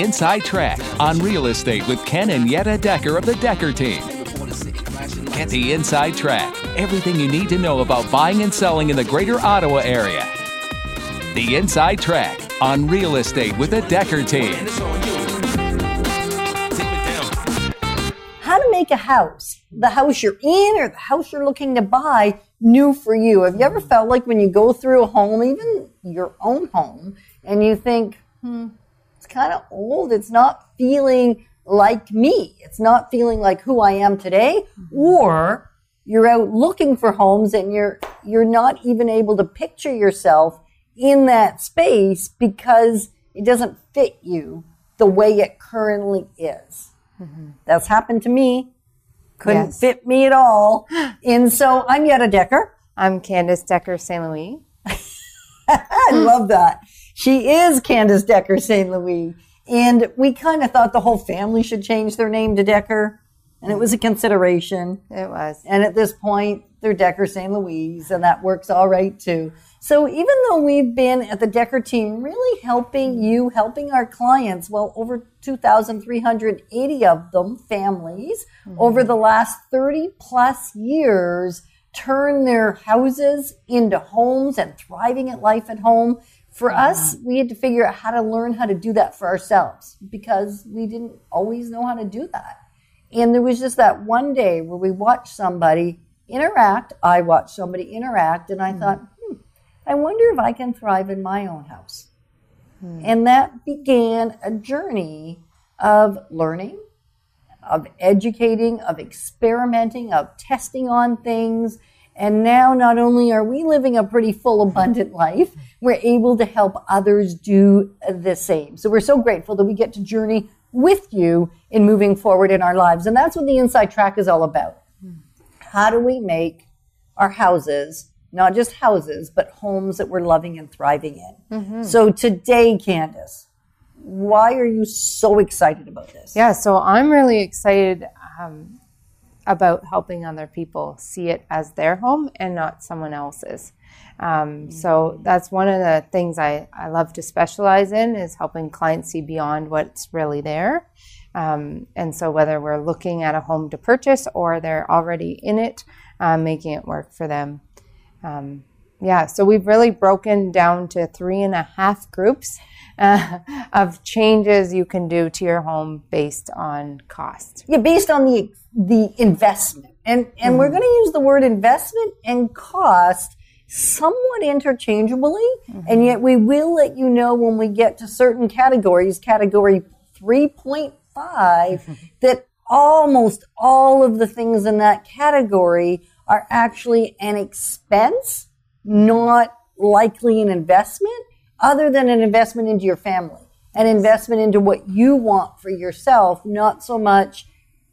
Inside Track on real estate with Ken and Yetta Decker of the Decker team. Get the inside track. Everything you need to know about buying and selling in the greater Ottawa area. The Inside Track on real estate with the Decker team. how to make a house, the house you're in or the house you're looking to buy, new for you. Have you ever felt like when you go through a home, even your own home, and you think, hmm, kind of old, it's not feeling like me, it's not feeling like who I am today, or you're out looking for homes and you're you're not even able to picture yourself in that space because it doesn't fit you the way it currently is. Mm-hmm. That's happened to me. Couldn't Yes. fit me at all. And so I'm Yetta Decker. I'm Candace Decker St. Louis. I love that. She is Candace Decker St. Louis. And we kind of thought the whole family should change their name to Decker. And it was a consideration. It was. And at this point, they're Decker St. Louis, and that works all right too. So even though we've been at the Decker team really helping you, helping our clients, well, over 2,380 of them, families, mm-hmm. over the last 30 plus years, turn their houses into homes and thriving at life at home. For us, we had to figure out how to learn how to do that for ourselves because we didn't always know how to do that. And there was just that one day where we watched somebody interact. I watched somebody interact, and I thought, hmm, I wonder if I can thrive in my own house. And that began a journey of learning, of educating, of experimenting, of testing on things. And now, not only are we living a pretty full, abundant life, we're able to help others do the same. So we're so grateful that we get to journey with you in moving forward in our lives. And that's what the Inside Track is all about. How do we make our houses not just houses, but homes that we're loving and thriving in? So today, Candace, why are you so excited about this? Yeah, so I'm really excited um, about helping other people see it as their home and not someone else's. Um, so that's one of the things I, I love to specialize in is helping clients see beyond what's really there. Um, and so whether we're looking at a home to purchase or they're already in it, uh, making it work for them. Um, yeah, so we've really broken down to three and a half groups uh, of changes you can do to your home based on cost. Yeah, based on the the investment. And and we're going to use the word investment and cost somewhat interchangeably, and yet we will let you know when we get to certain categories, category 3.5, that almost all of the things in that category are actually an expense, not likely an investment, other than an investment into your family, an investment into what you want for yourself, not so much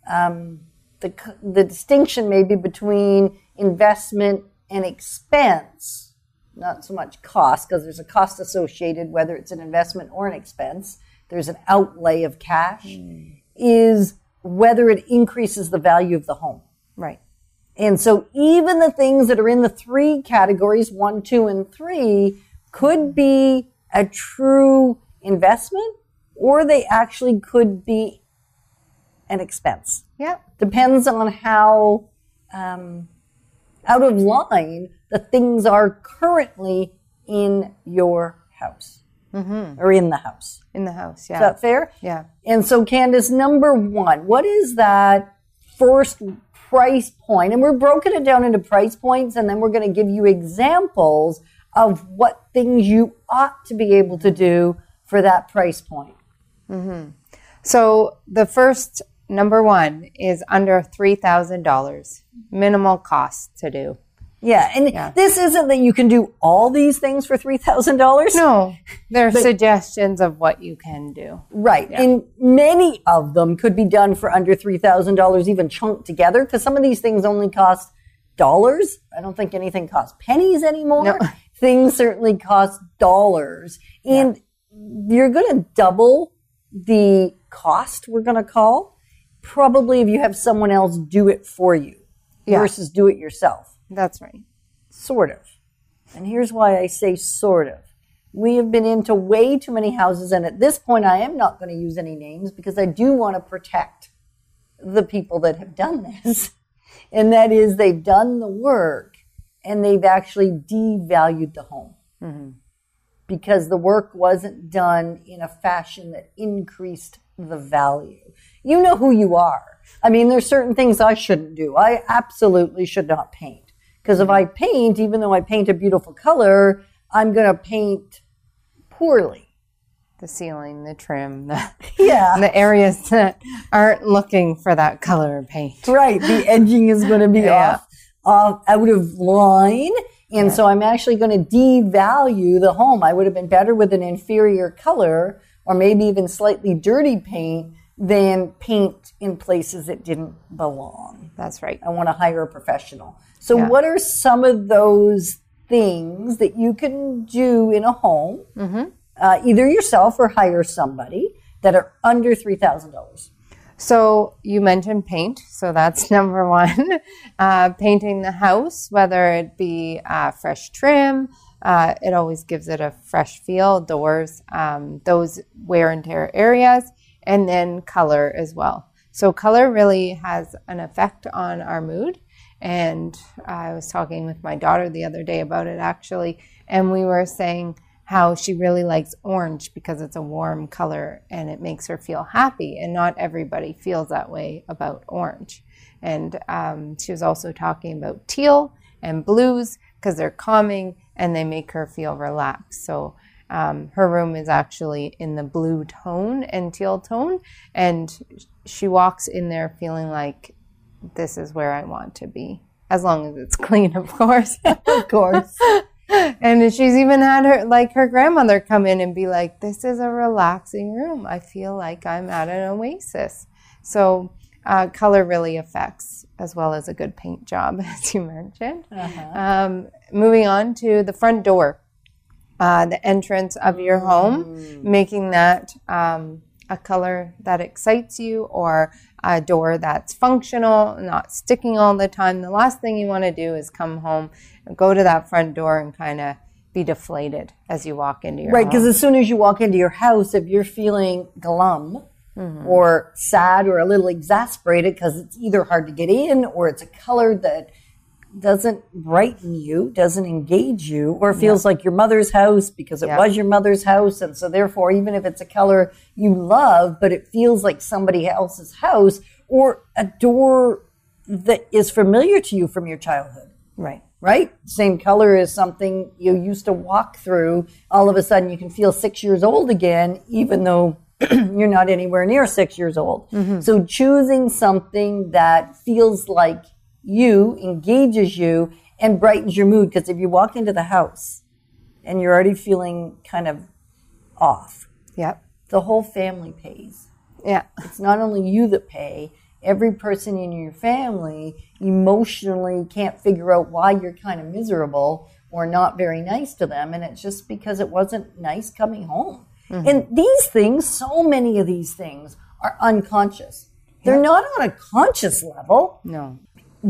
um, the, the distinction maybe between investment and expense, not so much cost, because there's a cost associated, whether it's an investment or an expense. There's an outlay of cash, is whether it increases the value of the home. Right. And so even the things that are in the three categories, one, two, and three, could be a true investment or they actually could be an expense. Yep. Depends on how um, out of line the things are currently in your house or in the house. In the house. Yeah. Is that fair? yeah. And so, Candace, number one, what is that first price point? And we're broken it down into price points, and then we're going to give you examples of what things you ought to be able to do for that price point. Mm-hmm. So the first number one is under three thousand dollars, minimal cost to do. Yeah, and this isn't that you can do all these things for three thousand dollars. No, there are suggestions of what you can do. Right. And many of them could be done for under $3,000, even chunked together, because some of these things only cost dollars. I don't think anything costs pennies anymore. No. Things certainly cost dollars. And you're going to double the cost, we're going to call, probably if you have someone else do it for you Yeah. versus do it yourself. That's right. Sort of. And here's why I say sort of. We have been into way too many houses, and at this point, I am not going to use any names because I do want to protect the people that have done this. And that is, they've done the work and they've actually devalued the home mm-hmm. because the work wasn't done in a fashion that increased the value. You know who you are. I mean, there's certain things I shouldn't do. I absolutely should not paint. Because if I mm-hmm. paint, even though I paint a beautiful color, I'm going to paint poorly. The ceiling, the trim, the, Yeah. the areas that aren't looking for that color paint. right. The edging is going to be Yeah. off, off, out of line. And so I'm actually going to devalue the home. I would have been better with an inferior color or maybe even slightly dirty paint than paint in places that didn't belong. That's right. I want to hire a professional. So, Yeah. what are some of those things that you can do in a home, uh, either yourself or hire somebody that are under $3,000? So you mentioned paint, so that's number one. Uh, painting the house, whether it be uh, fresh trim, uh, it always gives it a fresh feel. Doors, um, those wear and tear areas, and then color as well. So color really has an effect on our mood. And I was talking with my daughter the other day about it actually, and we were saying how she really likes orange because it's a warm color and it makes her feel happy. And not everybody feels that way about orange. And um, she was also talking about teal and blues because they're calming and they make her feel relaxed. So um, her room is actually in the blue tone and teal tone, and she walks in there feeling like this is where I want to be, as long as it's clean, of course. Of course. and she's even had her like her grandmother come in and be like this is a relaxing room. I feel like i'm at an oasis. So uh, color really affects as well as a good paint job as you mentioned. Um, moving on to the front door uh, the entrance of your home making that um, a color that excites you or a door that's functional not sticking all the time the last thing you want to do is come home go to that front door and kind of be deflated as you walk into your house. Right, because as soon as you walk into your house, if you're feeling glum mm-hmm. or sad or a little exasperated because it's either hard to get in or it's a color that doesn't brighten you, doesn't engage you, or feels like your mother's house because it Yeah. was your mother's house. And so, therefore, even if it's a color you love, but it feels like somebody else's house or a door that is familiar to you from your childhood right. right? Same color as something you used to walk through. All of a sudden, you can feel six years old again, even though you're not anywhere near six years old. Mm-hmm. So, choosing something that feels like you, engages you, and brightens your mood. Because if you walk into the house and you're already feeling kind of off, Yep. the whole family pays Yeah. it's not only you that pay every person in your family emotionally can't figure out why you're kind of miserable or not very nice to them and it's just because it wasn't nice coming home mm-hmm. and these things so many of these things are unconscious they're not on a conscious level No.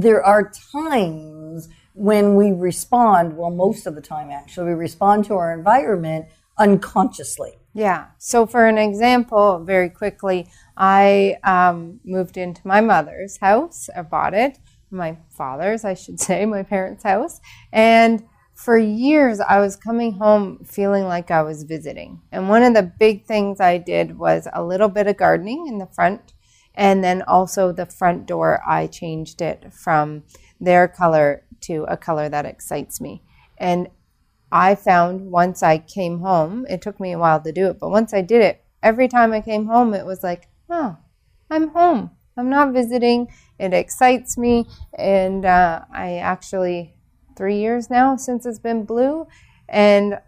There are times when we respond well most of the time actually we respond to our environment unconsciously Yeah. So, for an example, very quickly, I um, moved into my mother's house. I bought it, my father's, I should say, my parents' house. And for years, I was coming home feeling like I was visiting. And one of the big things I did was a little bit of gardening in the front. And then also the front door, I changed it from their color to a color that excites me. And I found once I came home, it took me a while to do it, but once I did it, every time I came home, it was like, oh, I'm home. I'm not visiting. It excites me. And uh, I actually, three years now since it's been blue, and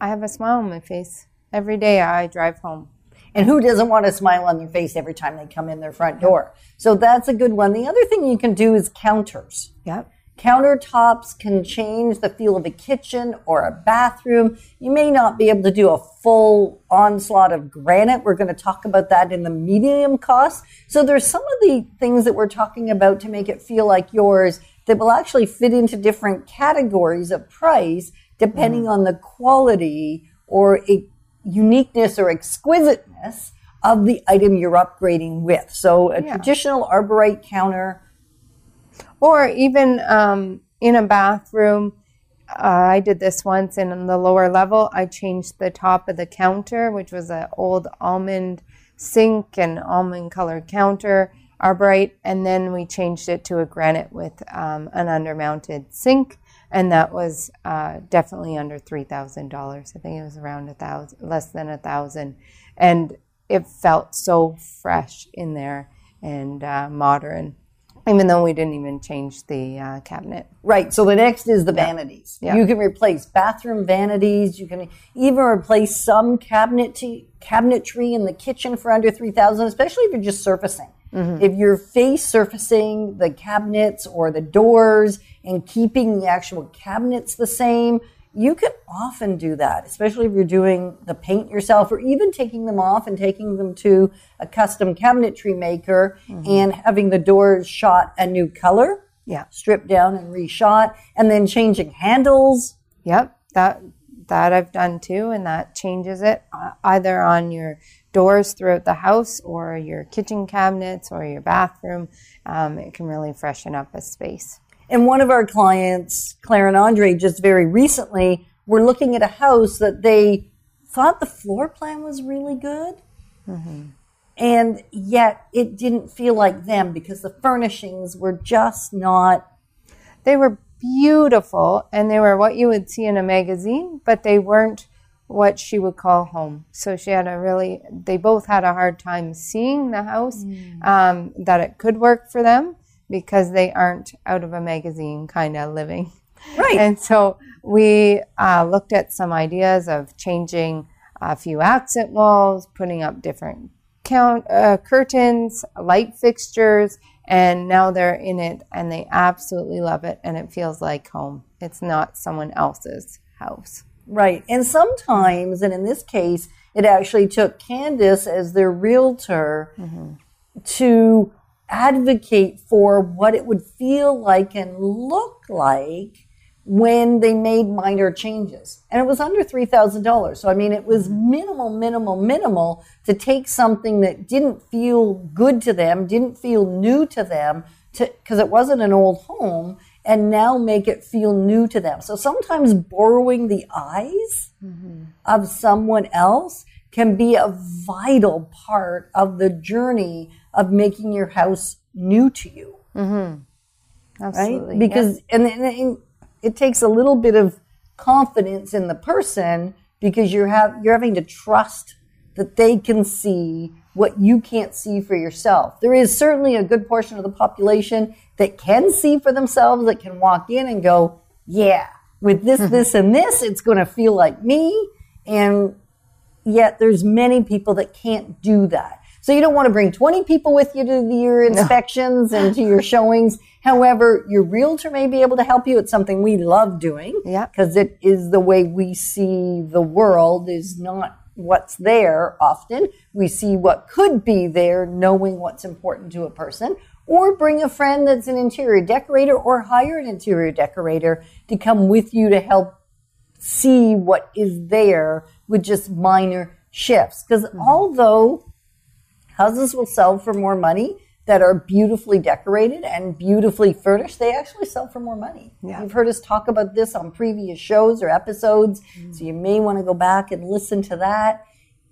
I have a smile on my face every day I drive home. And who doesn't want a smile on their face every time they come in their front door? So that's a good one. The other thing you can do is counters. Yep. Countertops can change the feel of a kitchen or a bathroom. You may not be able to do a full onslaught of granite. We're going to talk about that in the medium cost. So there's some of the things that we're talking about to make it feel like yours that will actually fit into different categories of price depending mm. on the quality or a uniqueness or exquisiteness of the item you're upgrading with. So a Yeah. traditional arborite counter, Or even um, in a bathroom, uh, I did this once and on the lower level, I changed the top of the counter, which was an old almond sink and almond colored counter, arborite, and then we changed it to a granite with um, an undermounted sink. And that was uh, definitely under three thousand dollars. I think it was around a thousand, less than a thousand, and it felt so fresh in there and uh, modern even though we didn't even change the uh, cabinet. Right. So the next is the vanities. Yeah. You can replace bathroom vanities. You can even replace some cabinet cabinetry in the kitchen for under three thousand, especially if you're just surfacing. If you're face surfacing the cabinets or the doors and keeping the actual cabinets the same, you can often do that, especially if you're doing the paint yourself or even taking them off and taking them to a custom cabinetry maker and having the doors shot a new color Yeah. stripped down and reshot, and then changing handles. Yep. That that I've done too, and that changes it uh, either on your doors throughout the house or your kitchen cabinets or your bathroom. Um, it can really freshen up a space. And one of our clients, Claire and Andre, just very recently were looking at a house that they thought the floor plan was really good. And yet it didn't feel like them because the furnishings were just not They were beautiful and they were what you would see in a magazine, but they weren't what she would call home. So she had a really, they both had a hard time seeing the house, um, that it could work for them because they aren't out of a magazine kind of living. right. And so we uh, looked at some ideas of changing a few accent walls, putting up different count uh, curtains, light fixtures, and now they're in it and they absolutely love it and it feels like home. It's not someone else's house. Right. And sometimes, and in this case, it actually took Candace as their realtor mm-hmm. to advocate for what it would feel like and look like when they made minor changes. And it was under $3,000. So, I mean, it was mm-hmm. minimal, minimal, minimal to take something that didn't feel good to them, didn't feel new to them, because it wasn't an old home, and now make it feel new to them. So sometimes borrowing the eyes mm-hmm. of someone else can be a vital part of the journey of making your house new to you mm-hmm. right? Absolutely. Because and, and, and it takes a little bit of confidence in the person because you're have you're having to trust that they can see what you can't see for yourself. There is certainly a good portion of the population that can see for themselves, that can walk in and go, "Yeah, with this, mm-hmm. this, and this, it's going to feel like me." And yet, there's many people that can't do that. So you don't want to bring 20 people with you to your inspections and to your showings. However, your realtor may be able to help you. It's something we love doing Yeah. because it is the way we see the world is not what's there often. We see what could be there, knowing what's important to a person. Or bring a friend that's an interior decorator or hire an interior decorator to come with you to help see what is there with just minor shifts. Because mm-hmm. although houses will sell for more money that are beautifully decorated and beautifully furnished, they actually sell for more money. Yeah. You've heard us talk about this on previous shows or episodes, so you may want to go back and listen to that.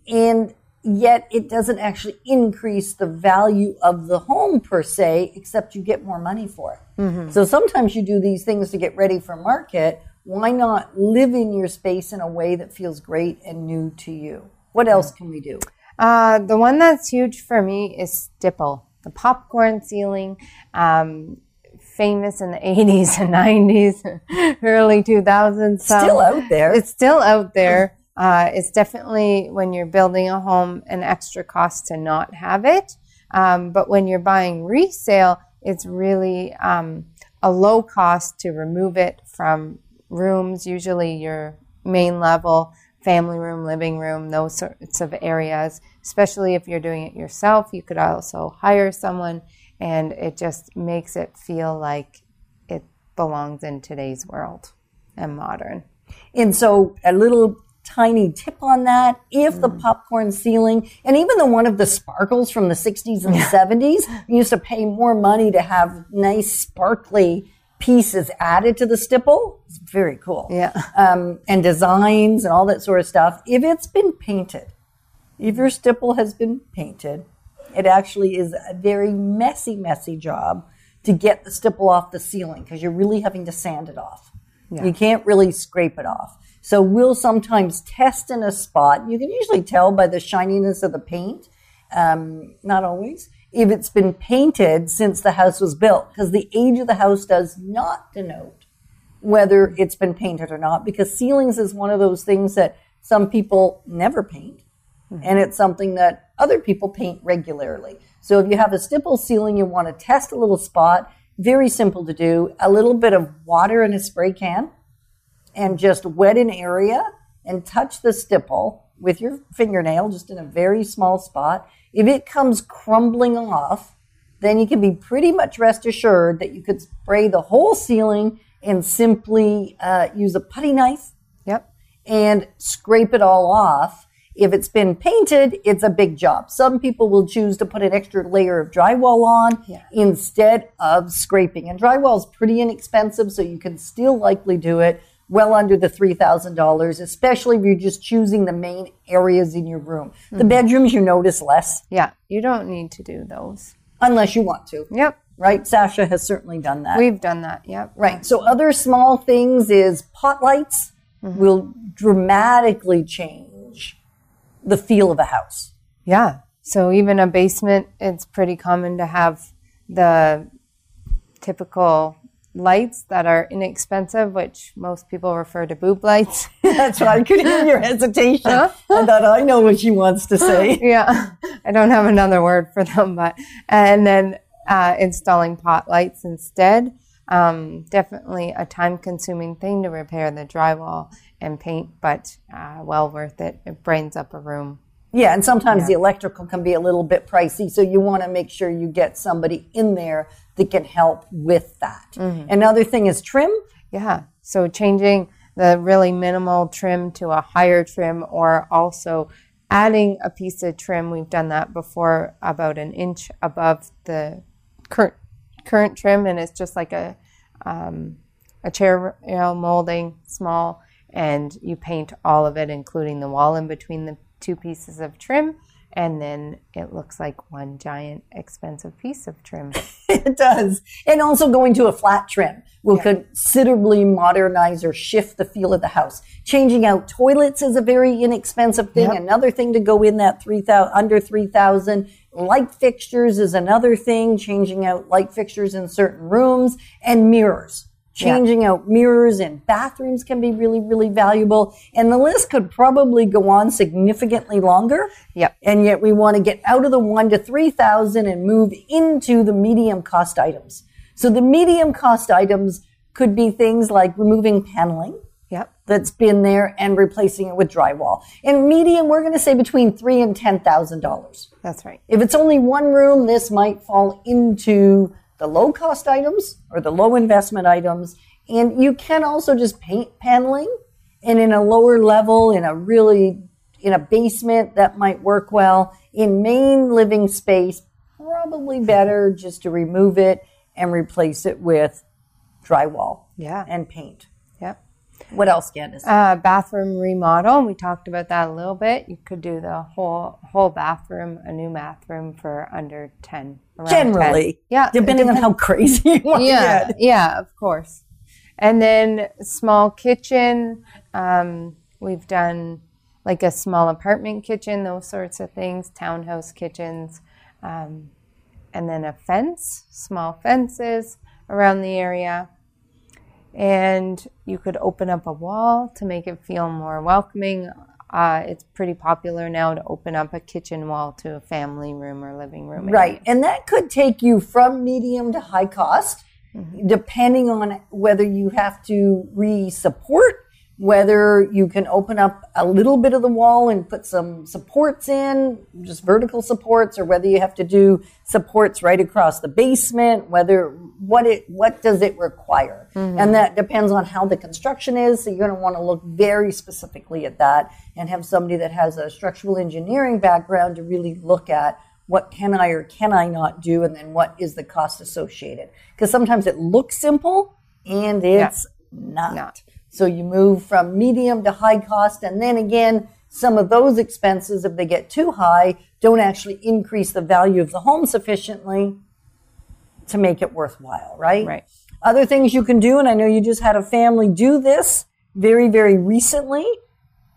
And yet it doesn't actually increase the value of the home per se, except you get more money for it. So sometimes you do these things to get ready for market. Why not live in your space in a way that feels great and new to you? What else can we do? Uh, the one that's huge for me is Stipple, the popcorn ceiling. Um, famous in the 80s and 90s, early 2000s. some- Still out there. It's still out there. Uh, it's definitely when you're building a home an extra cost to not have it. Um, but when you're buying resale, it's really um, a low cost to remove it from rooms, usually your main level, family room, living room, those sorts of areas. Especially if you're doing it yourself, you could also hire someone, and it just makes it feel like it belongs in today's world and modern. And so, a little tiny tip on that. If the mm. popcorn ceiling, and even the one of the sparkles from the 60s and 70s, used to pay more money to have nice sparkly pieces added to the stipple. It's very cool. Yeah. Um, and designs and all that sort of stuff. If it's been painted, if your stipple has been painted, it actually is a very messy, messy job to get the stipple off the ceiling because you're really having to sand it off. You can't really scrape it off. So we'll sometimes test in a spot. You can usually tell by the shininess of the paint. Um, not always. If it's been painted since the house was built, because the age of the house does not denote whether it's been painted or not, because ceilings is one of those things that some people never paint, hmm. and it's something that other people paint regularly. So if you have a stipple ceiling, you want to test a little spot. Very simple to do. A little bit of water in a spray can, and just wet an area and touch the stipple with your fingernail, just in a very small spot. If it comes crumbling off, then you can be pretty much rest assured that you could spray the whole ceiling and simply uh, use a putty knife Yep. and scrape it all off. If it's been painted, it's a big job. Some people will choose to put an extra layer of drywall on instead of scraping. And drywall is pretty inexpensive, so you can still likely do it well under the $3,000, especially if you're just choosing the main areas in your room. The mm-hmm. bedrooms you notice less, Yeah. You don't need to do those. unless you want to, Yep. right? Sasha has certainly done that. We've done that. Yep. Right. So other small things is pot lights mm-hmm. will dramatically change the feel of a house. Yeah. So even a basement, it's pretty common to have the typical lights that are inexpensive, which most people refer to boob lights. That's why I could hear your hesitation. I thought I know what she wants to say. yeah, I don't have another word for them, but and then uh, installing pot lights instead. Um, definitely a time-consuming thing to repair the drywall and paint, but uh, well worth it. It brightens up a room. Yeah, and sometimes the electrical can be a little bit pricey, so you want to make sure you get somebody in there that can help with that. Another thing is trim. Yeah. So changing the really minimal trim to a higher trim or also adding a piece of trim. We've done that before about an inch above the current current trim and it's just like a um, a chair rail molding small and you paint all of it including the wall in between the two pieces of trim and then it looks like one giant expensive piece of trim. it does. And also going to a flat trim will considerably modernize or shift the feel of the house. Changing out toilets is a very inexpensive thing. Yep. Another thing to go in that 3000 under 3000. Light fixtures is another thing, changing out light fixtures in certain rooms and mirrors. Changing out mirrors in bathrooms can be really, really valuable. And the list could probably go on significantly longer. Yep. And yet we want to get out of the one to 3,000 and move into the medium cost items. So the medium cost items could be things like removing paneling Yep. that's been there and replacing it with drywall. And medium, we're going to say between three and ten thousand dollars. That's right. If it's only one room, this might fall into the low cost items or the low investment items. And you can also just paint paneling and in a lower level, in a really, in a basement, that might work well. In main living space, probably better just to remove it and replace it with drywall Yeah. and paint. What else, Candace? uh, bathroom remodel. We talked about that a little bit. You could do the whole whole bathroom, a new bathroom for under ten. around 10. Generally, yeah, depending on how crazy you want yeah, to get. yeah, of course. And then small kitchen. Um, we've done like a small apartment kitchen, those sorts of things. Townhouse kitchens, um, and then a fence, small fences around the area. And you could open up a wall to make it feel more welcoming. Uh, it's pretty popular now to open up a kitchen wall to a family room or living room. area. Right. And that could take you from medium to high cost, Mm-hmm. depending on whether you have to re support whether you can open up a little bit of the wall and put some supports in, just vertical supports, or whether you have to do supports right across the basement, whether what it what does it require? Mm-hmm. And that depends on how the construction is. So you're going to want to look very specifically at that and have somebody that has a structural engineering background to really look at what can I or can I not do, and then what is the cost associated. Because sometimes it looks simple and it's not. Not. So you move from medium to high cost, and then again, some of those expenses, if they get too high, don't actually increase the value of the home sufficiently to make it worthwhile, right? Right. Other things you can do, and I know you just had a family do this very, very recently,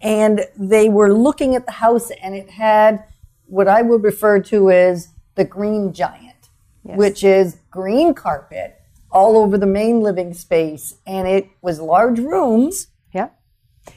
and they were looking at the house, and it had what I would refer to as the green giant, which is green carpet all over the main living space, and it was large rooms. Yeah,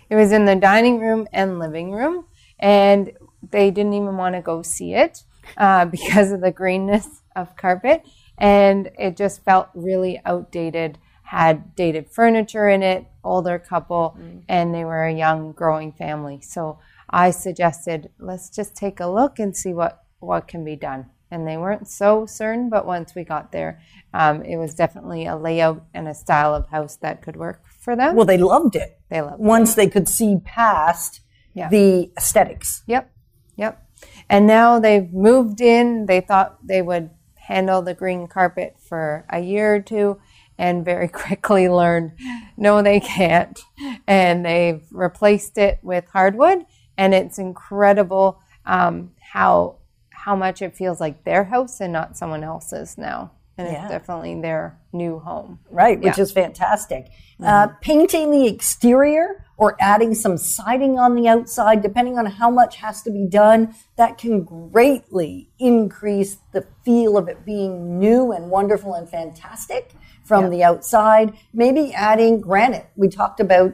It was in the dining room and living room, and they didn't even want to go see it uh, because of the greenness of carpet, and it just felt really outdated. Had dated furniture in it, older couple, and they were a young, growing family. So I suggested let's just take a look and see what what can be done. And they weren't so certain, but once we got there, um, it was definitely a layout and a style of house that could work for them. Well, they loved it they loved it. once they could see past Yeah. the aesthetics. Yep, yep. And now they've moved in. They thought they would handle the green carpet for a year or two and very quickly learned no, they can't. And they've replaced it with hardwood. And it's incredible um, how how much it feels like their house and not someone else's now. And Yeah. it's definitely their new home. right, which Yeah. is fantastic. Uh, painting the exterior or adding some siding on the outside, depending on how much has to be done, that can greatly increase the feel of it being new and wonderful and fantastic from the outside. Maybe adding granite. We talked about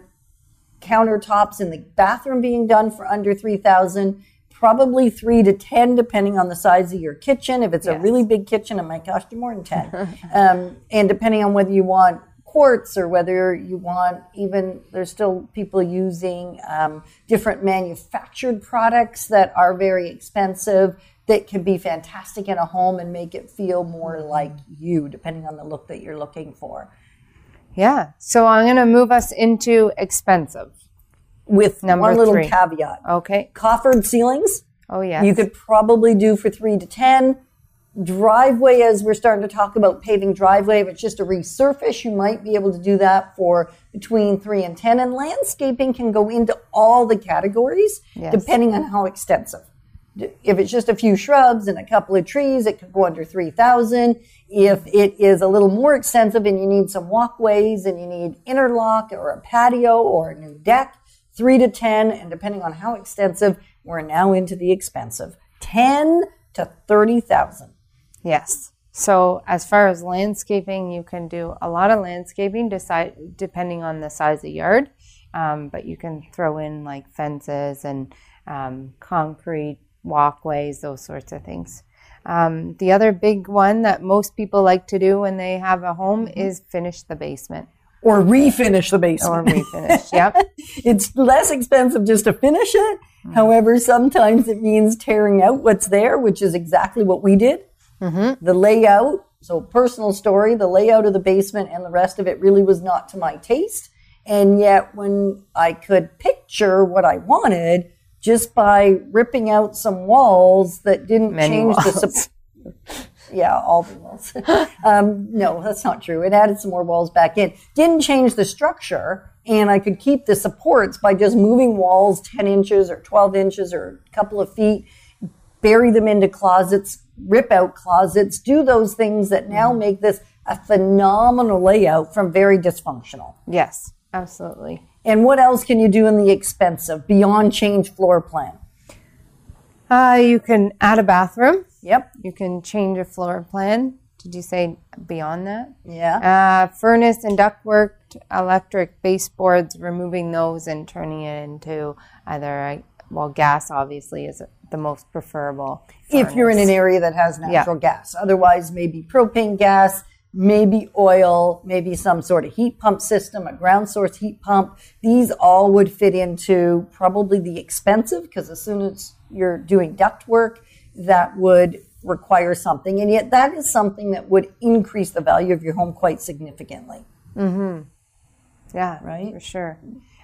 countertops in the bathroom being done for under 3000 probably 3 to 10 depending on the size of your kitchen. If it's a really big kitchen it might cost you more than 10 um, and depending on whether you want quartz or whether you want even there's still people using um, different manufactured products that are very expensive that can be fantastic in a home and make it feel more like you depending on the look that you're looking for. Yeah. So I'm going to move us into expensive. With Number one little three. caveat Okay. coffered ceilings Oh, yes. you could probably do for three to 10. Driveway, as we're starting to talk about paving driveway, if it's just a resurface, you might be able to do that for between three and 10. And landscaping can go into all the categories Yes. depending on how extensive. If it's just a few shrubs and a couple of trees, it could go under 3,000. If it is a little more extensive and you need some walkways and you need interlock or a patio or a new deck, three to 10. And depending on how extensive, we're now into the expensive 10 to 30,000. Yes. So as far as landscaping, you can do a lot of landscaping decide, depending on the size of yard. Um, but you can throw in like fences and um, concrete walkways, those sorts of things. Um, the other big one that most people like to do when they have a home is finish the basement Or refinish the basement. or refinish. yep. it's less expensive just to finish it. Mm-hmm. However, sometimes it means tearing out what's there, which is exactly what we did. Mm-hmm. The layout, so personal story, the layout of the basement and the rest of it really was not to my taste. And yet, when I could picture what I wanted just by ripping out some walls that didn't Many change the walls. yeah, all the walls. um, no, that's not true. It added some more walls back in. Didn't change the structure, and I could keep the supports by just moving walls 10 inches or 12 inches or a couple of feet, bury them into closets, rip out closets, do those things that now make this a phenomenal layout from very dysfunctional. Yes. Absolutely. And what else can you do in the expensive beyond change floor plan? Uh, you can add a bathroom. Yep. You can change a floor plan. Did you say beyond that? Yeah. Uh, furnace and ductwork, electric baseboards, removing those and turning it into either, a, well, gas obviously is the most preferable. if you're in an area that has natural gas. Otherwise, maybe propane gas, maybe oil, maybe some sort of heat pump system, a ground source heat pump. These all would fit into probably the expensive because as soon as you're doing duct work, that would require something. And yet that is something that would increase the value of your home quite significantly. Mm-hmm. Yeah, Right? for sure.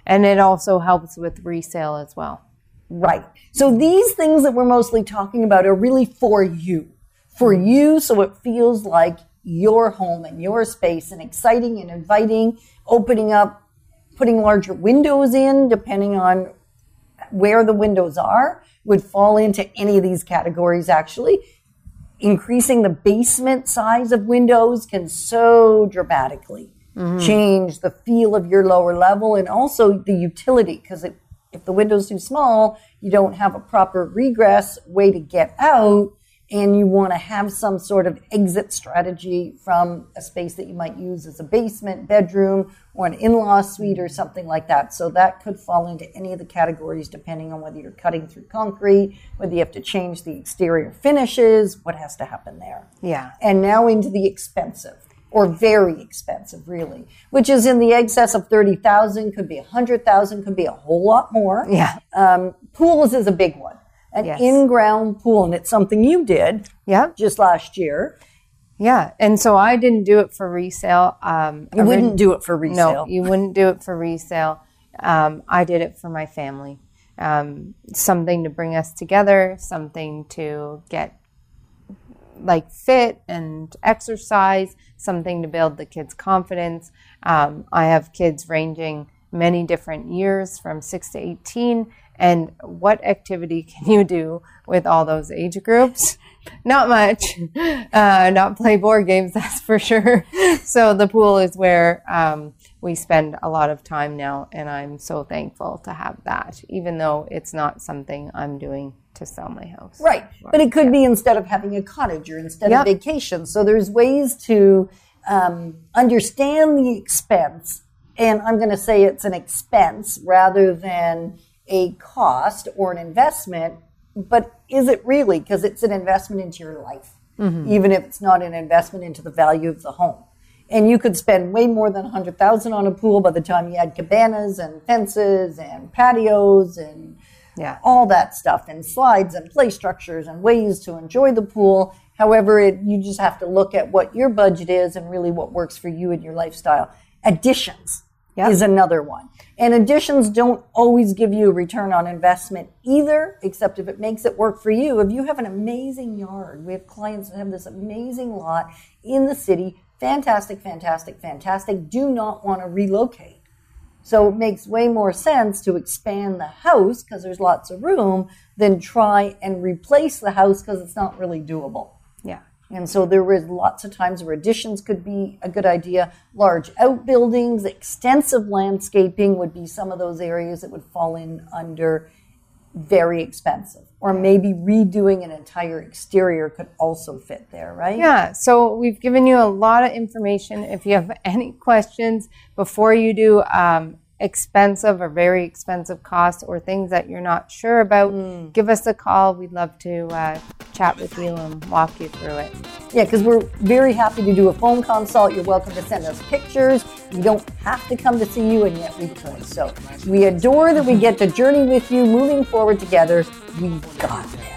And it also helps with resale as well. Right. So these things that we're mostly talking about are really for you. For you, so it feels like your home and your space and exciting and inviting, opening up, putting larger windows in, depending on where the windows are, would fall into any of these categories actually. Increasing the basement size of windows can so dramatically mm-hmm. change the feel of your lower level and also the utility because if the window's too small, you don't have a proper egress way to get out and you want to have some sort of exit strategy from a space that you might use as a basement, bedroom, or an in law suite or something like that. So that could fall into any of the categories depending on whether you're cutting through concrete, whether you have to change the exterior finishes, what has to happen there. Yeah. And now into the expensive or very expensive, really, which is in the excess of 30,000, could be 100,000, could be a whole lot more. Yeah. Um, pools is a big one. An Yes. in-ground pool, and it's something you did Yeah. just last year. Yeah. And so I didn't do it for resale. Um, You wouldn't do it for resale. No, you wouldn't do it for resale. Um, I did it for my family. Um, something to bring us together, something to get like fit and exercise, something to build the kids' confidence. Um, I have kids ranging many different years from six to 18. And what activity can you do with all those age groups? Not much. Uh, not play board games, that's for sure. So the pool is where um, we spend a lot of time now, and I'm so thankful to have that, even though it's not something I'm doing to sell my house. Right. But it could be instead of having a cottage or instead Yep. of vacation. So there's ways to um, understand the expense. And I'm going to say it's an expense rather than a cost or an investment. But is it really? Because it's an investment into your life, mm-hmm. even if it's not an investment into the value of the home. And you could spend way more than 100000 on a pool by the time you had cabanas and fences and patios and Yeah. all that stuff and slides and play structures and ways to enjoy the pool. However, it, you just have to look at what your budget is and really what works for you and your lifestyle. Additions Yep. is another one. And additions don't always give you a return on investment either, except if it makes it work for you. If you have an amazing yard, we have clients that have this amazing lot in the city, fantastic, fantastic, fantastic, do not want to relocate. So it makes way more sense to expand the house because there's lots of room than try and replace the house because it's not really doable. Yeah. And so there was lots of times where additions could be a good idea. Large outbuildings, extensive landscaping would be some of those areas that would fall in under very expensive. Or maybe redoing an entire exterior could also fit there, right? Yeah, so we've given you a lot of information. If you have any questions before you do um, expensive or very expensive costs or things that you're not sure about, give us a call. We'd love to uh, chat with you and walk you through it. Yeah, because we're very happy to do a phone consult. You're welcome to send us pictures. We don't have to come to see you, and yet we could. So we adore that we get to journey with you moving forward together. We got it.